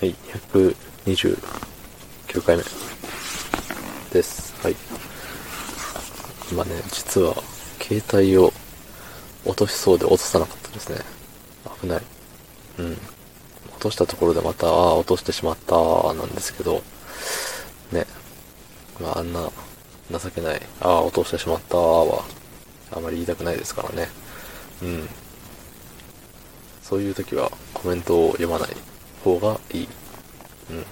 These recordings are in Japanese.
はい、129回目です。はい。今ね、実は、携帯を落としそうで落とさなかったですね。危ない。うん。落としたところでまた、ああ、落としてしまった、なんですけど、ね。まあ、あんな、情けない、ああ、落としてしまった、は、あまり言いたくないですからね。うん。そういう時はコメントを読まない方がいい。うん。ま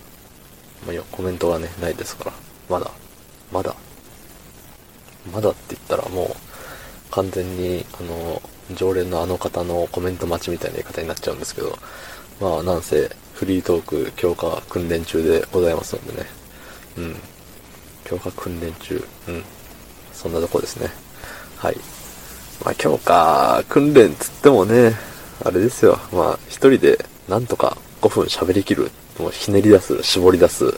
あ、いや、コメントがね、ないですから。まだ。まだ。まだって言ったらもう、完全に、あの、常連のあの方のコメント待ちみたいな言い方になっちゃうんですけど、まあ、なんせ、フリートーク強化訓練中でございますのでね。うん。強化訓練中。うん。そんなとこですね。はい。まあ、強化訓練つってもね、あれですよ。まあ、一人でなんとか5分喋りきる。もうひねり出す、絞り出す。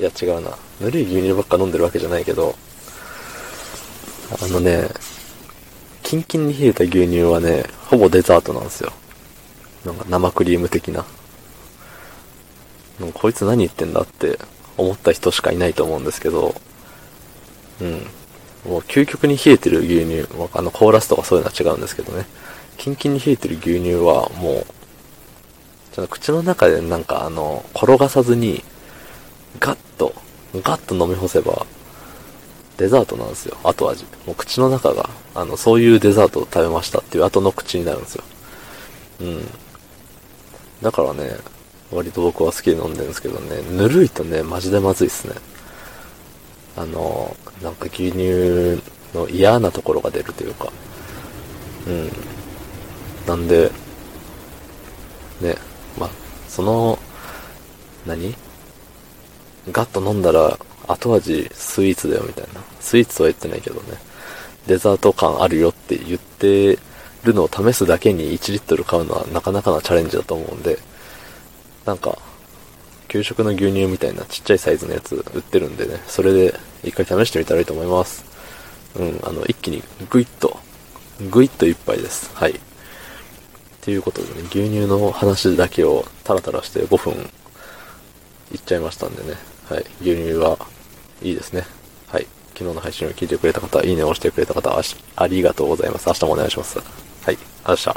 いや違うな。ぬるい牛乳ばっか飲んでるわけじゃないけど、あのね、キンキンに冷えた牛乳はね、ほぼデザートなんですよ。なんか生クリーム的な。もうこいつ何言ってんだって思った人しかいないと思うんですけど、うん。もう究極に冷えてる牛乳、ああのコーラスとかそういうのは違うんですけどね。キンキンに冷えてる牛乳はもう、ちょっと口の中でなんかあの、転がさずに、ガッ、ガッと飲み干せば、デザートなんですよ。後味。もう口の中が、あの、そういうデザートを食べましたっていう後の口になるんですよ。うん。だからね、割と僕は好きで飲んでるんですけどね、ぬるいとね、マジでまずいっすね。あの、なんか牛乳の嫌なところが出るというか、うん。なんで、ね、まあ、その、何？ガッと飲んだら後味スイーツだよみたいな。スイーツとは言ってないけどね。デザート感あるよって言ってるのを試すだけに1リットル買うのはなかなかなチャレンジだと思うんで、なんか、給食の牛乳みたいなちっちゃいサイズのやつ売ってるんでね、それで一回試してみたらいいと思います。うん、あの、一気にグイッと、グイッと一杯です。はい。ということでね、牛乳の話だけをタラタラして5分いっちゃいましたんでね。はい。牛乳はいいですね。はい。昨日の配信を聞いてくれた方、いいねを押してくれた方、ありがとうございます。明日もお願いします。はい。明日